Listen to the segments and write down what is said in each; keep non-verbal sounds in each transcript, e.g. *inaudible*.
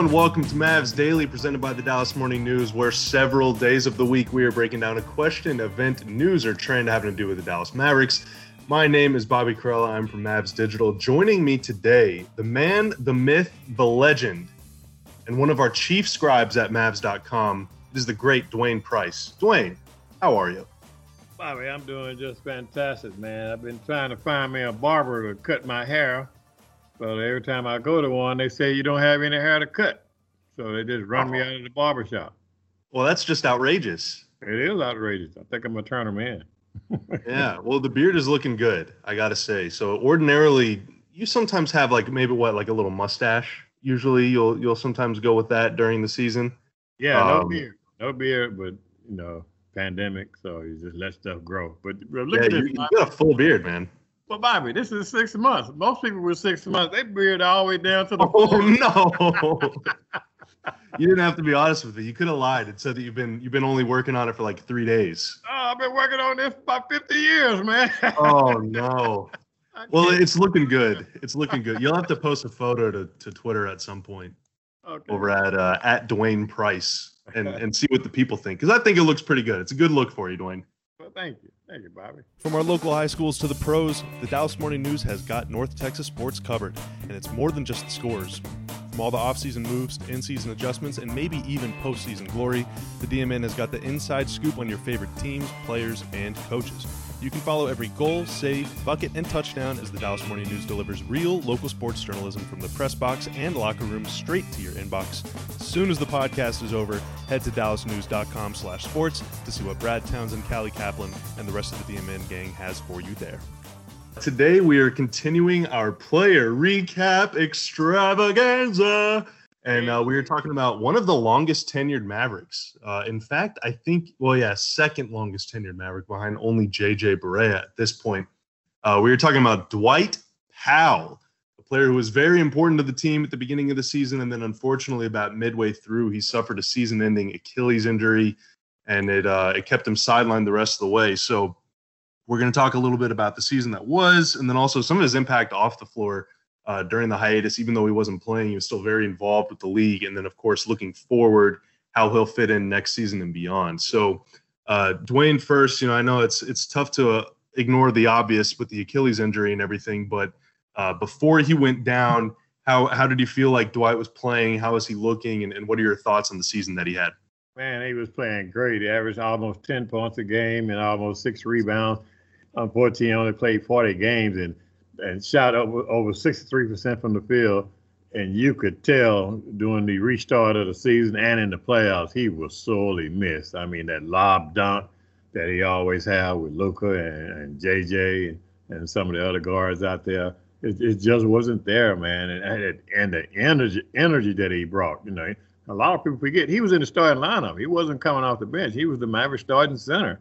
and welcome to Mavs Daily, presented by the Dallas Morning News, where several days of the week we are breaking down a question, event, news, or trend having to do with the Dallas Mavericks. My name is Bobby Karalla. I'm from Mavs Digital. Joining me today, the man, the myth, the legend, and one of our chief scribes at Mavs.com is the great Dwain Price. Dwain, how are you? Bobby, I'm doing just fantastic, man. I've been trying to find me a barber to cut my hair but every time I go to one, they say you don't have any hair to cut. So they just run oh. me out of the barber shop. Well, that's just outrageous. It is outrageous. I think I'm gonna turn them in. *laughs* yeah. Well, the beard is looking good, I gotta say. So ordinarily, you sometimes have like maybe what, like a little mustache. Usually, you'll you'll sometimes go with that during the season. Yeah, no um, beard, no beard, but you know, pandemic, so you just let stuff grow. But look yeah, at this. You, you got a full beard, man. Well, Bobby, this is six months. Most people were six months. They beard all the way down to the oh, no. you didn't have to be honest with me. You could have lied and said that you've been you've been only working on it for like three days. Oh, I've been working on this for about 50 years, man. oh no. *laughs* Well, it's looking good. *laughs* It's looking good. You'll have to post a photo to, to Twitter at some point. Okay. Over at uh, at Dwain Price and, and see what the people think. Because I think it looks pretty good. It's a good look for you, Dwain. Well, thank you. Thank you, Bobby. From our local high schools to the pros, the Dallas Morning News has got North Texas sports covered, and it's more than just the scores. From all the offseason moves to in-season adjustments and maybe even postseason glory, the DMN has got the inside scoop on your favorite teams, players, and coaches. You can follow every goal, save, bucket, and touchdown as the Dallas Morning News delivers real local sports journalism from the press box and locker room straight to your inbox. As soon as the podcast is over, head to dallasnews.com slash sports to see what Brad Townsend, Callie Caplan, and the rest of the DMN gang has for you there. Today we are continuing our player recap extravaganza. And uh, we were talking about one of the longest tenured Mavericks. Uh, in fact, I think, well, yeah, second longest tenured Maverick behind only JJ Barea at this point. Uh, we were talking about Dwight Powell, a player who was very important to the team at the beginning of the season. And then, unfortunately, about midway through, he suffered a season ending Achilles injury and it, uh, it kept him sidelined the rest of the way. So, we're going to talk a little bit about the season that was and then also some of his impact off the floor uh, during the hiatus, even though he wasn't playing, he was still very involved with the league. And then, of course, looking forward, how he'll fit in next season and beyond. So, uh, Dwain, first, you know, I know it's it's tough to uh, ignore the obvious with the Achilles injury and everything, but uh, before he went down, how how did you feel like Dwight was playing? How was he looking? And, and what are your thoughts on the season that he had? Man, he was playing great. He averaged almost 10 points a game and almost six rebounds. Unfortunately, he only played 40 games, and and shot over over 63% from the field. And you could tell during the restart of the season and in the playoffs, he was sorely missed. I mean, that lob dunk that he always had with Luka and, and JJ and, some of the other guards out there, it, it just wasn't there, man. And, and, and the energy energy that he brought, you know, a lot of people forget he was in the starting lineup. He wasn't coming off the bench. He was the Maverick starting center.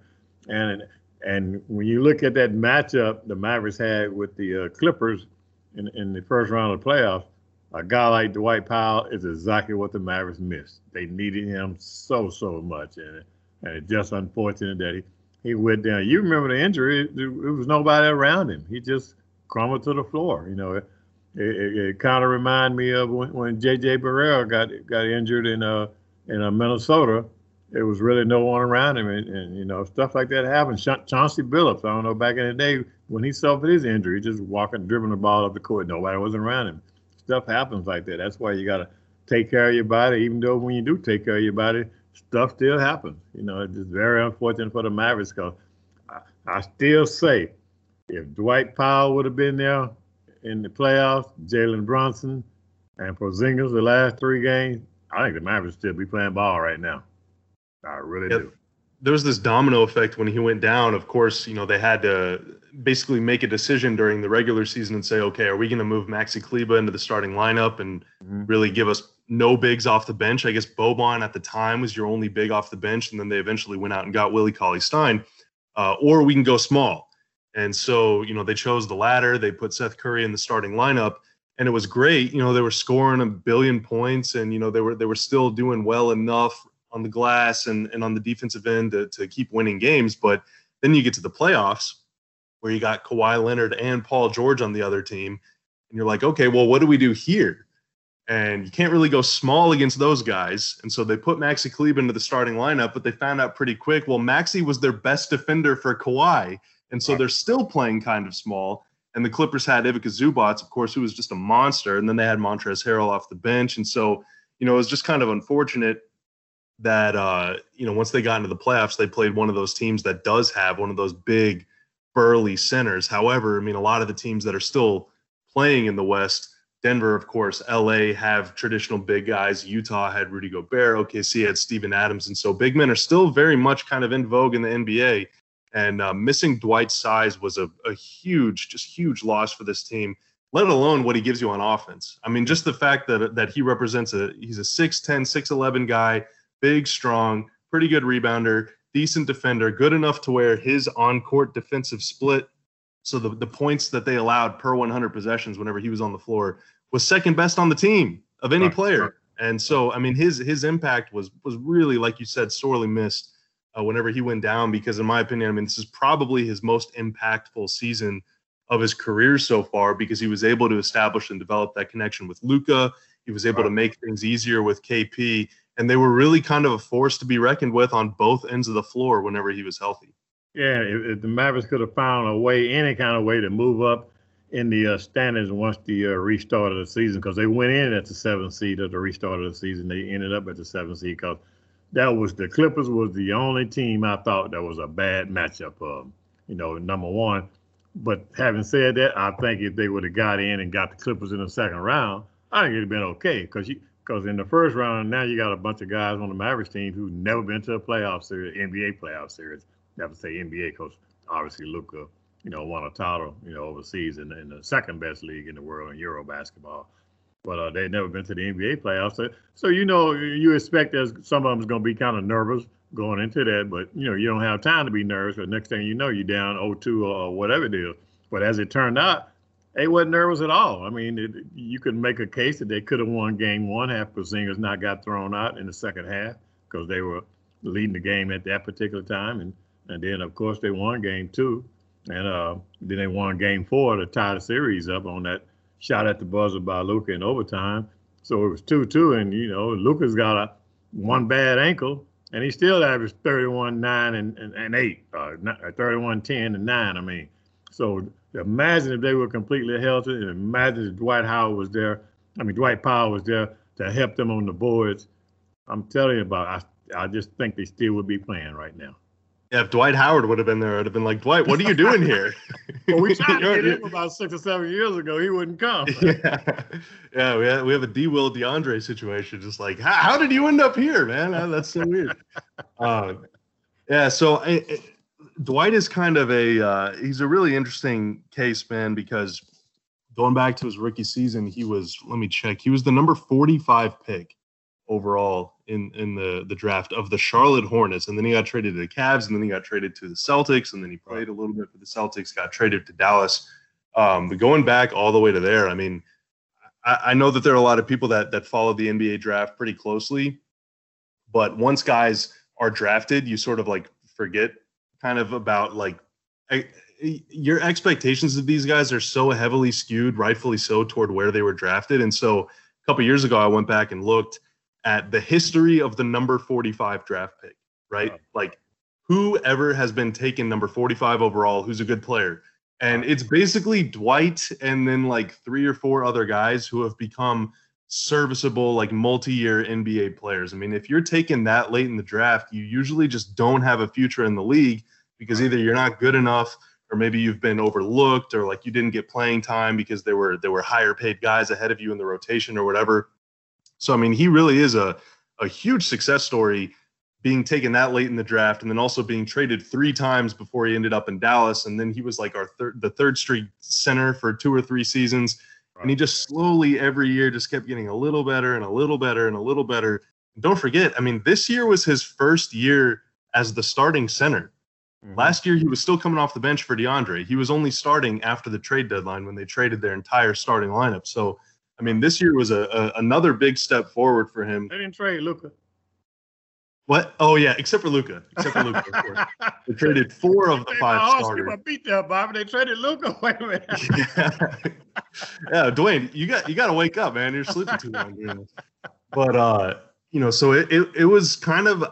And and when you look at that matchup the Mavericks had with the uh, Clippers in, in the first round of the playoffs, a guy like Dwight Powell is exactly what the Mavericks missed. They needed him so, so much. And, and it's just unfortunate that he, he went down. You remember the injury, there was nobody around him. He just crumbled to the floor. You know, it, it, it kind of reminded me of when, when J.J. Barea got got injured in uh, in uh, Minnesota there was really no one around him, and, and you know stuff like that happened. Chauncey Billups, I don't know, back in the day when he suffered his injury, just walking, dribbling the ball up the court, nobody wasn't around him. Stuff happens like that. That's why you got to take care of your body, even though when you do take care of your body, stuff still happens. You know, it's just very unfortunate for the Mavericks because I, I still say if Dwight Powell would have been there in the playoffs, Jalen Brunson and Porzingis the last three games, I think the Mavericks still be playing ball right now. I really yep. do. There was this domino effect when he went down. Of course, you know, they had to basically make a decision during the regular season and say, okay, are we going to move Maxi Kleber into the starting lineup and mm-hmm. really give us no bigs off the bench? I guess Boban at the time was your only big off the bench, and then they eventually went out and got Willie Cauley Stein. Uh, or we can go small. And so, you know, they chose the latter. They put Seth Curry in the starting lineup, and it was great. You know, they were scoring a billion points, and you know they were they were still doing well enough on the glass and, and on the defensive end to, to keep winning games. But then you get to the playoffs where you got Kawhi Leonard and Paul George on the other team. And you're like, okay, well, what do we do here? And you can't really go small against those guys. And so they put Maxi Kleber into the starting lineup, but they found out pretty quick, well, Maxi was their best defender for Kawhi. And so they're still playing kind of small. And the Clippers had Ivica Zubac, of course, who was just a monster. And then they had Montrezl Harrell off the bench. And so, you know, it was just kind of unfortunate that, uh, you know, once they got into the playoffs, they played one of those teams that does have one of those big, burly centers. However, I mean, a lot of the teams that are still playing in the West, Denver, of course, LA have traditional big guys. Utah had Rudy Gobert. OKC had Steven Adams. And so big men are still very much kind of in vogue in the NBA. And uh, missing Dwight's size was a, a huge, just huge loss for this team, let alone what he gives you on offense. I mean, just the fact that, that he represents a, he's a 6'10, 6'11 guy, big, strong, pretty good rebounder, decent defender, good enough to where his on court defensive split so the, the points that they allowed per 100 possessions whenever he was on the floor was second best on the team of any Right, player. right. And so, I mean, his his impact was was really, like you said, sorely missed uh, whenever he went down. Because in my opinion, I mean, this is probably his most impactful season of his career so far because he was able to establish and develop that connection with Luka. He was able to make things easier with KP, and they were really kind of a force to be reckoned with on both ends of the floor whenever he was healthy. Yeah, if, if the Mavericks could have found a way, any kind of way to move up in the uh, standings once the uh, restart of the season, because they went in at the seventh seed at the restart of the season, they ended up at the seventh seed because that was the Clippers was the only team I thought that was a bad matchup. Um, you know, number one. But having said that, I think if they would have got in and got the Clippers in the second round, I think it'd have been okay because you because in the first round now you got a bunch of guys on the Mavericks team who've never been to a playoff series, NBA playoff series. Never say NBA because obviously Luka, you know, won a title, you know, overseas in, in the second best league in the world in Euro basketball. But uh, they've never been to the NBA playoffs, so, so you know you expect there's some of them's going to be kind of nervous going into that, but you know you don't have time to be nervous. But next thing you know, you're down 0-2 or whatever it is. But as it turned out, they wasn't nervous at all. I mean, it, you could make a case that they could have won game one half Porzingis not got thrown out in the second half because they were leading the game at that particular time, and and then of course they won game two, and uh, then they won game four to tie the series up on that shot at the buzzer by Luka in overtime. So it was two two, and you know Luka's got a one bad ankle, and he still averaged 31 9 and, and, and 8 uh, uh, 31 10 and 9 i mean so imagine if they were completely healthy and imagine if dwight howard was there i mean dwight powell was there to help them on the boards i'm telling you about i, I just think they still would be playing right now Yeah, if Dwight Howard would have been there, I'd have been like, Dwight, what are you doing here? *laughs* well we tried to *laughs* get him about six or seven years ago he wouldn't come *laughs* yeah, yeah, we have, we have a D. Will DeAndre situation. Just like, how, how did you end up here, man? That's so weird. Uh, yeah, so I, I- Dwight is kind of a uh, he's a really interesting case, man, because going back to his rookie season, he was let me check, he was the number forty five pick overall in in the the draft of the Charlotte Hornets, and then he got traded to the Cavs, and then he got traded to the Celtics, and then he played a little bit for the Celtics, got traded to Dallas. Um, but going back all the way to there, I mean, I, I know that there are a lot of people that that follow the NBA draft pretty closely, but once guys are drafted, you sort of like forget kind of about like I, your expectations of these guys are so heavily skewed, rightfully so, toward where they were drafted. And so a couple years ago, I went back and looked at the history of the number 45 draft pick, right? Right. Like whoever has been taken number 45 overall, who's a good player. And it's basically Dwight and then like three or four other guys who have become serviceable, like multi year NBA players. I mean, if you're taken that late in the draft, you usually just don't have a future in the league because either you're not good enough or maybe you've been overlooked or like you didn't get playing time because there were there were higher paid guys ahead of you in the rotation or whatever. So I mean, he really is a a huge success story being taken that late in the draft and then also being traded three times before he ended up in Dallas and then he was like our third the third street center for two or three seasons and he just slowly every year just kept getting a little better and a little better and a little better. And don't forget, I mean, this year was his first year as the starting center. Mhm. Last year, he was still coming off the bench for DeAndre. He was only starting after the trade deadline when they traded their entire starting lineup. So, I mean, this year was a, a another big step forward for him. they didn't trade Luka. What? Oh yeah, except for Luka. Except for Luka, of course. They traded *laughs* four of the five oh, starters. beat that, Bob. They traded Luka. *laughs* Wait a minute. yeah. *laughs* yeah, Dwain, you got you got to wake up, man. You're sleeping too long. During this. But uh, you know, so it, it it was kind of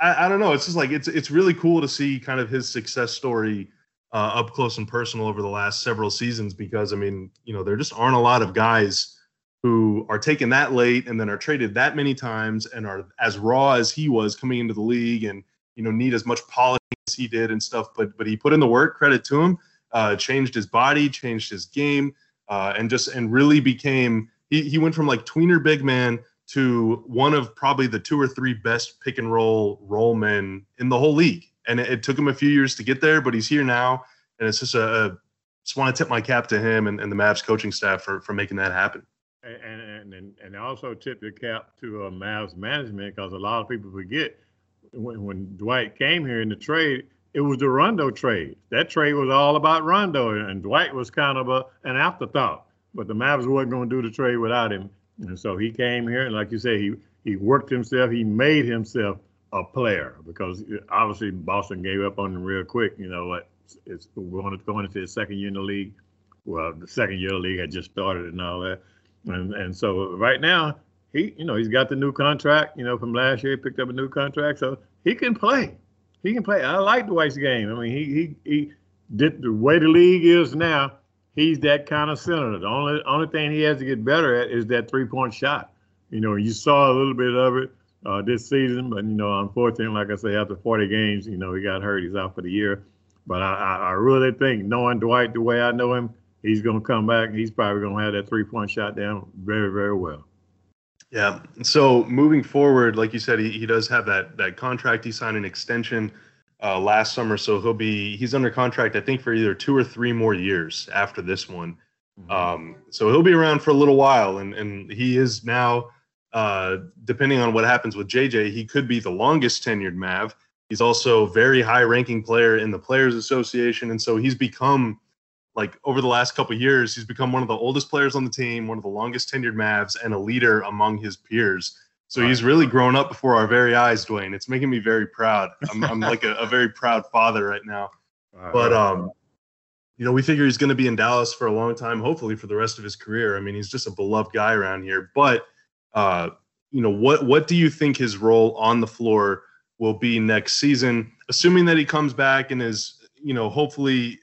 I, I don't know. It's just like it's it's really cool to see kind of his success story uh, up close and personal over the last several seasons because I mean, you know, there just aren't a lot of guys who are taken that late and then are traded that many times and are as raw as he was coming into the league and you know need as much polishing as he did and stuff. But but he put in the work. Credit to him. Uh, changed his body, changed his game, uh, and just and really became. He he went from like tweener big man to one of probably the two or three best pick and roll roll men in the whole league. And it, it took him a few years to get there, but he's here now. And it's just a, a just want to tip my cap to him and, and the Mavs coaching staff for, for making that happen. And and and also tip the cap to uh, Mavs management because a lot of people forget when, when Dwight came here in the trade, it was the Rondo trade. That trade was all about Rondo, and Dwight was kind of a, an afterthought. But the Mavs weren't going to do the trade without him. And so he came here, and like you say, he he worked himself. He made himself a player because obviously Boston gave up on him real quick. You know, what it's going going into his second year in the league. Well, the second year of the league had just started and all that, and and so right now he you know he's got the new contract. You know, from last year he picked up a new contract, so he can play. He can play. I like Dwight's game. I mean, he he he did the way the league is now he's that kind of center. The only only thing he has to get better at is that three point shot. You know, you saw a little bit of it uh, this season, but you know, unfortunately, like I say, after 40 games, you know, he got hurt. He's out for the year. But I, I, I really think knowing Dwight the way I know him, he's going to come back. He's probably going to have that three point shot down very, very well. Yeah. So moving forward, like you said, he, he does have that that contract. He signed an extension uh, last summer, so he'll be he's under contract, I think, for either two or three more years after this one. Mm-hmm. Um, so he'll be around for a little while, and and he is now, uh, depending on what happens with JJ, he could be the longest tenured Mav. He's also a very high ranking player in the Players Association, and so he's become like over the last couple years, he's become one of the oldest players on the team, one of the longest tenured Mavs, and a leader among his peers. So he's really grown up before our very eyes, Dwain. It's making me very proud. I'm, I'm *laughs* like a, a, very proud father right now. But um, you know, we figure he's going to be in Dallas for a long time, hopefully for the rest of his career. I mean, he's just a beloved guy around here. But uh, you know, what what do you think his role on the floor will be next season, assuming that he comes back and is, you know, hopefully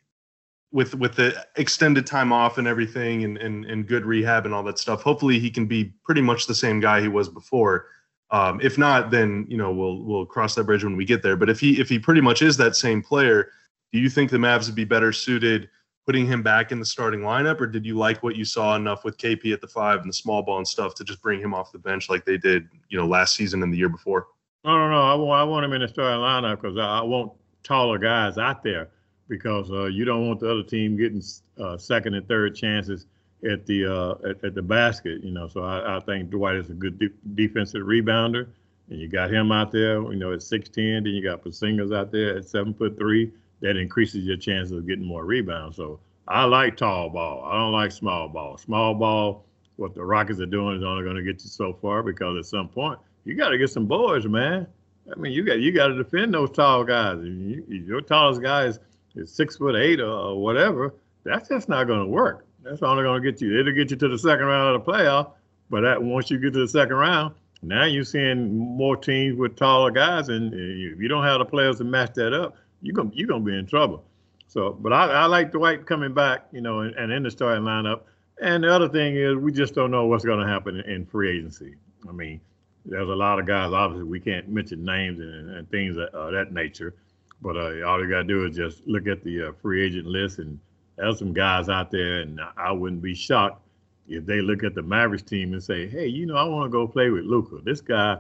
with with the extended time off and everything and, and and good rehab and all that stuff hopefully he can be pretty much the same guy he was before. Um, if not then you know we'll we'll cross that bridge when we get there. But if he if he pretty much is that same player do you think the Mavs would be better suited putting him back in the starting lineup? Or did you like what you saw enough with KP at the 5 and the small ball and stuff to just bring him off the bench like they did you know last season and the year before? No no no. I want, I want him in the starting lineup because I, I want taller guys out there because uh, you don't want the other team getting uh, second and third chances at the uh, at, at, the basket. You know, so I, I think Dwight is a good de- defensive rebounder, and you got him out there. You know, at six ten. Then you got Porzingis out there at seven foot three. That increases your chances of getting more rebounds. So I like tall ball. I don't like small ball. Small ball, what the Rockets are doing is only going to get you so far because at some point you got to get some boards, man. I mean, you got you got to defend those tall guys. You, your tallest guy is is six foot eight or, or whatever, that's just not going to work. That's only going to get you. It'll get you to the second round of the playoff. But that, once you get to the second round, now you're seeing more teams with taller guys, and if you don't have the players to match that up, you're gonna you're gonna be in trouble. So, but I, I like Dwight coming back, you know, and, and, in the starting lineup. And the other thing is, we just don't know what's going to happen in, in, free agency. I mean, there's a lot of guys. Obviously, we can't mention names and, and things of uh, that nature. But uh, all you got to do is just look at the uh, free agent list, and there's some guys out there, and I wouldn't be shocked if they look at the Mavericks team and say, "Hey, you know, I want to go play with Luka. This guy,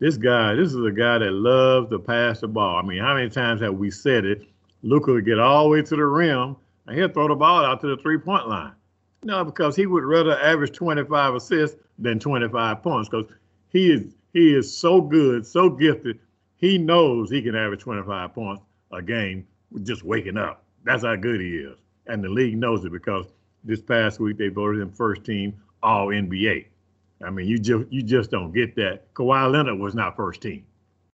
this guy, this is a guy that loves to pass the ball. I mean, how many times have we said it? Luka would get all the way to the rim, and he'll throw the ball out to the three-point line. No, because he would rather average 25 assists than 25 points, because he is he is so good, so gifted he knows he can average 25 points a game just waking up. That's how good he is. And the league knows it because this past week they voted him first team all NBA. I mean, you just you just don't get that. Kawhi Leonard was not first team.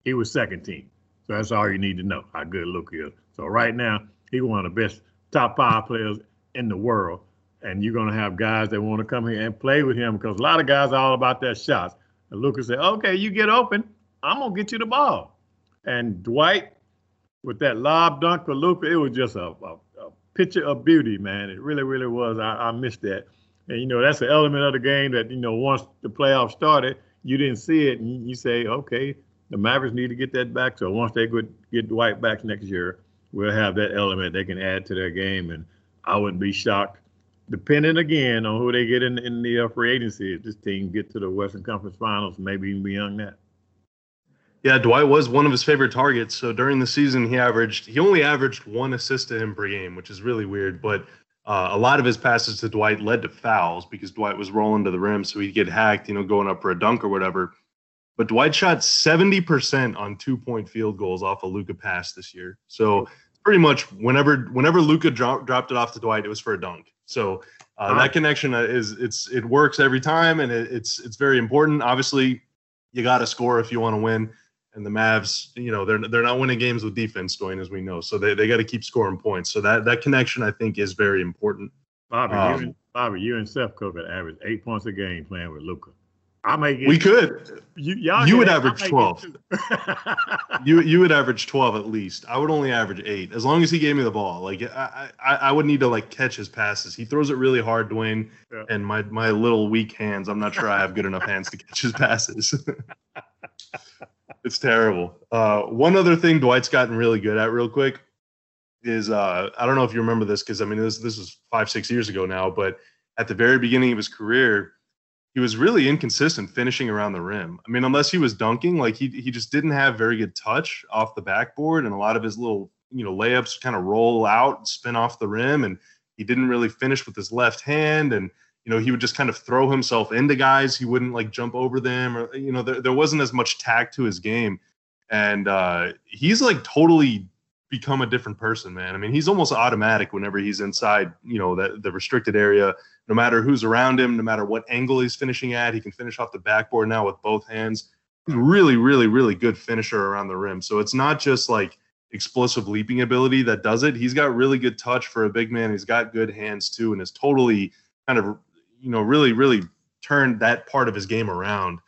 he was second team. So that's all you need to know how good Luka is. So right now, he's one of the best top five players in the world. And you're gonna have guys that want to come here and play with him because a lot of guys are all about their shots. And Luka said, "Okay, you get open, I'm gonna get you the ball." And Dwight, with that lob dunk for Luka, it was just a, a, a, picture of beauty, man. It really, really was. I, I missed that. And you know, that's an element of the game that you know once the playoffs started, you didn't see it, and you say, okay, the Mavericks need to get that back. So once they could get Dwight back next year, we'll have that element they can add to their game. And I wouldn't be shocked, depending again on who they get in, in the uh, free agency, if this team get to the Western Conference Finals, maybe even beyond that. Yeah, Dwight was one of his favorite targets. So during the season, he averaged he only averaged one assist to him per game, which is really weird. But uh, a lot of his passes to Dwight led to fouls because Dwight was rolling to the rim, so he'd get hacked, you know, going up for a dunk or whatever. But Dwight shot 70% on two point field goals off a Luka pass this year. So pretty much whenever whenever Luka dro- dropped it off to Dwight, it was for a dunk. So uh, that connection is it's it works every time, and it, it's it's very important. Obviously, you got to score if you want to win. And the Mavs, you know, they're they're not winning games with defense, Dwain, as we know. So they, they got to keep scoring points. So that that connection, I think, is very important. Bobby, um, you and, Bobby, you and Seth could average eight points a game playing with Luka. I may get, we could. You, you would average twelve. *laughs* you you would average twelve at least. I would only average eight as long as he gave me the ball. Like I I, I would need to like catch his passes. He throws it really hard, Dwain, yeah. and my my little weak hands. I'm not sure I have good enough hands to catch his passes. *laughs* it's terrible. Uh, one other thing Dwight's gotten really good at, real quick, is uh, I don't know if you remember this because I mean this this was five six years ago now, but at the very beginning of his career he was really inconsistent finishing around the rim. I mean, unless he was dunking, like he he just didn't have very good touch off the backboard, and a lot of his little you know layups kind of roll out, spin off the rim, and he didn't really finish with his left hand, and you know he would just kind of throw himself into guys. He wouldn't like jump over them, or you know there there wasn't as much tact to his game, and uh, he's like totally become a different person, man. I mean, he's almost automatic whenever he's inside, you know, that the restricted area no matter who's around him, no matter what angle he's finishing at, he can finish off the backboard now with both hands. Really, really, really good finisher around the rim. So it's not just like explosive leaping ability that does it. He's got really good touch for a big man. He's got good hands too, and is totally kind of, you know, really, really turned that part of his game around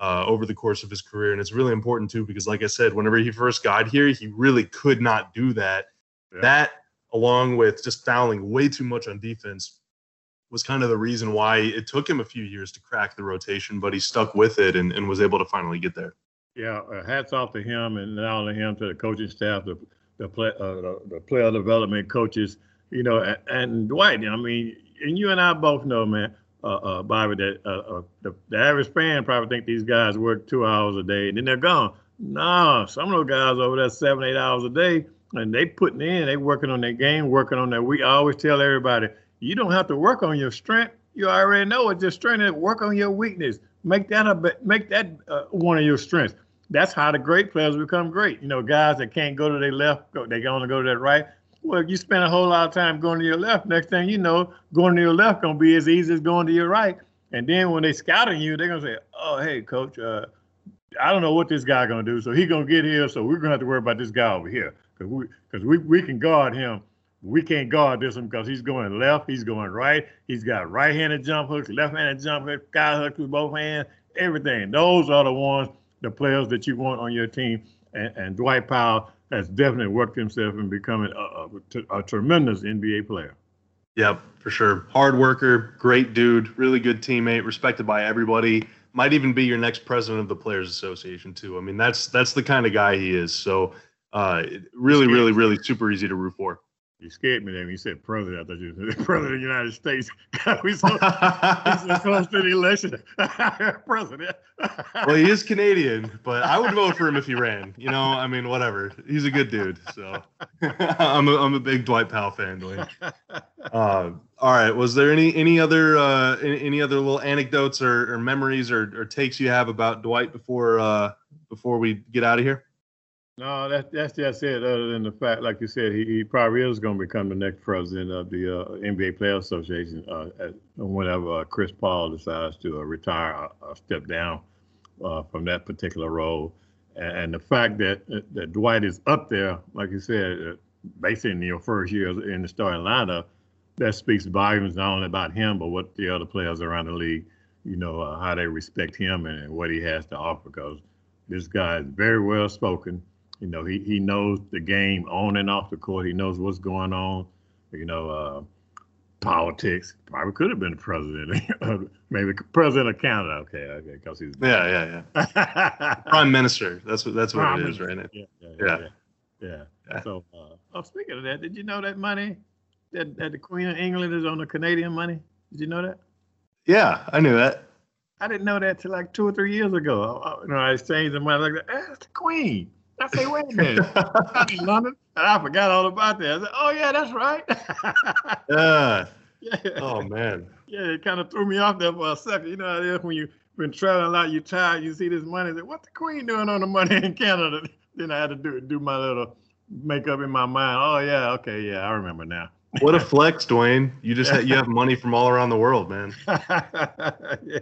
uh, over the course of his career. And it's really important too, because like I said, whenever he first got here, he really could not do that. Yeah. That, along with just fouling way too much on defense, was kind of the reason why it took him a few years to crack the rotation, but he stuck with it and, and was able to finally get there. Yeah, uh, hats off to him, and not only him, to the coaching staff, the the, play, uh, the, the player development coaches, you know, and, and, Dwight. I mean, and you and I both know, man, uh, uh, Bobby, that uh, uh, the, the, average fan probably think these guys work two hours a day and then they're gone. No, some of those guys over there seven, eight hours a day, and they putting in, they working on their game, working on their. We always tell everybody, you don't have to work on your strength. You already know it's your strength. Work on your weakness. Make that a make that uh, one of your strengths. That's how the great players become great. You know, guys that can't go to their left, go, they only go to their right. Well, if you spend a whole lot of time going to your left. Next thing you know, going to your left gonna be as easy as going to your right. And then when they scouting you, they're gonna say, "Oh, hey, coach, uh, I don't know what this guy gonna do. So he gonna get here. So we're gonna have to worry about this guy over here because we because we, we can guard him we can't guard this one because he's going left, he's going right, he's got right-handed jump hooks, left-handed jump hooks, guy hooks with both hands, everything. Those are the ones, the players that you want on your team. And, and Dwight Powell has definitely worked himself in becoming a, a, a tremendous NBA player. Yep, for sure. Hard worker, great dude, really good teammate, respected by everybody. Might even be your next president of the Players Association too. I mean, that's that's the kind of guy he is. So, uh, really, really, really super easy to root for. You scared me then when you said president. I thought you said *laughs* president of the United States. we so, so close to the election. president. *laughs* well, he is Canadian, but I would vote for him if he ran. You know, I mean, whatever. He's a good dude. So *laughs* I'm a, I'm a big Dwight Powell fan, Dwain. Uh, all right. Was there any any other uh, any, any other little anecdotes or, or memories or, or takes you have about Dwight before uh, before we get out of here? No, that, that's just it. Other than the fact, like you said, he, he probably is going to become the next president of the uh, NBA Player Association uh, at, whenever uh, Chris Paul decides to uh, retire or step down from that particular role. and the fact that that Dwight is up there, like you said, basically in your first year in the starting lineup, that speaks volumes not only about him but what the other players around the league, you know, uh, how they respect him and, and, what he has to offer. Because this guy is very well spoken. You know, he he knows the game on and off the court. He knows what's going on. You know, uh, politics. Probably could have been the president, *laughs* maybe president of Canada. Okay, okay, because he's yeah, yeah, yeah. *laughs* Prime minister. That's what that's what Prime it is right now. Yeah, yeah, yeah. yeah. yeah. yeah. So, uh, oh, speaking of that, did you know that money that, that the Queen of England is on the Canadian money? Did you know that? Yeah, I knew that. I didn't know that till like two or three years ago. I, you know, I exchanged the money like, that's the Queen. I say, wait a minute, I'm in London, and I forgot all about that. I said, oh yeah, that's right. yeah. *laughs* Uh, yeah. Oh man. Yeah, it kind of threw me off there for a second. You know how it is when you've been traveling a lot, you're tired, you see this money. Say, what the Queen doing on the money in Canada? *laughs* then I had to do do my little makeup in my mind. Oh yeah, okay, yeah, I remember now. what a *laughs* flex, Dwain! You just have, you have money from all around the world, man. yeah,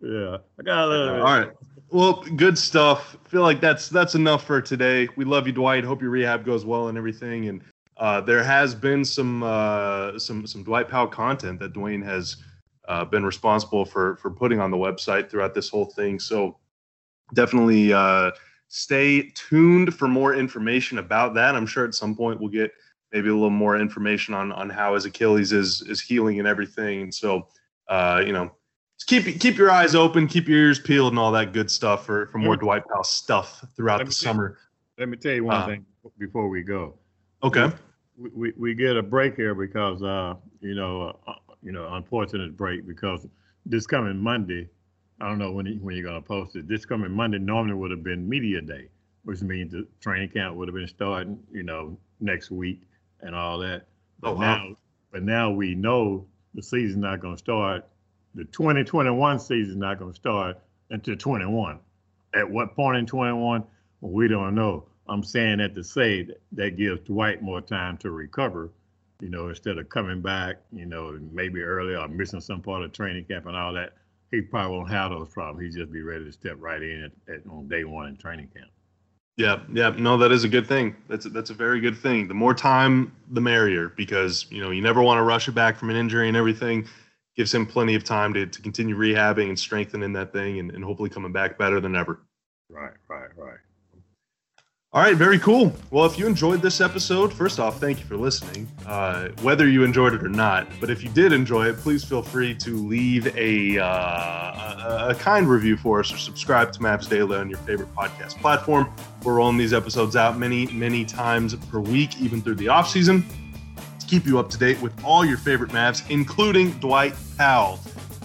yeah. I got. All right. Well, good stuff. Feel like that's that's enough for today. We love you, Dwight. Hope your rehab goes well and everything. And uh, there has been some uh, some some Dwight Powell content that Dwain has uh, been responsible for for putting on the website throughout this whole thing. So definitely uh, stay tuned for more information about that. I'm sure at some point we'll get maybe a little more information on on how his Achilles is is healing and everything. And so uh, you know keep keep your eyes open, keep your ears peeled, and all that good stuff for for more Dwight Powell stuff throughout the summer. let me tell you one uh, thing before we go. Okay. We, we, we get a break here because uh you know uh, you know unfortunate break because this coming Monday, I don't know when when you're gonna post it. This coming Monday normally would have been media day, which means the training camp would have been starting you know next week and all that. But oh, wow. now but now we know the season's not gonna start the 2021 season not going to start until 21. At what point in 21? Well, we don't know. I'm saying that to say that, that gives Dwight more time to recover, you know, instead of coming back, you know, maybe early or missing some part of training camp and all that. He probably won't have those problems. He'd just be ready to step right in at, at, on day one in training camp. Yeah, yeah, no, that is a good thing. That's a, that's a very good thing. The more time, the merrier, because you know you never want to rush it back from an injury and everything gives him plenty of time to, to continue rehabbing and strengthening that thing and, and hopefully coming back better than ever. Right, right, right. All right, very cool. Well, if you enjoyed this episode, first off, thank you for listening. Uh, whether you enjoyed it or not, but if you did enjoy it, please feel free to leave a, uh, a, a, kind review for us or subscribe to Mavs Daily on your favorite podcast platform. We're rolling these episodes out many, many times per week, even through the off season keep you up to date with all your favorite Mavs, including Dwight Powell.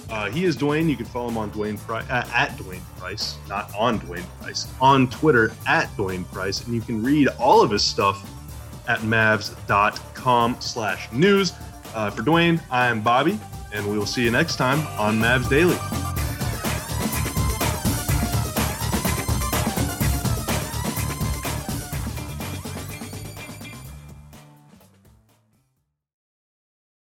Uh, he is Dwain. You can follow him on Dwain Price, uh, at Dwain Price, not on Dwain Price, on Twitter at Dwain Price, and you can read all of his stuff at Mavs.com slash news. Uh, for Dwain, I am Bobby, and we will see you next time on Mavs Daily.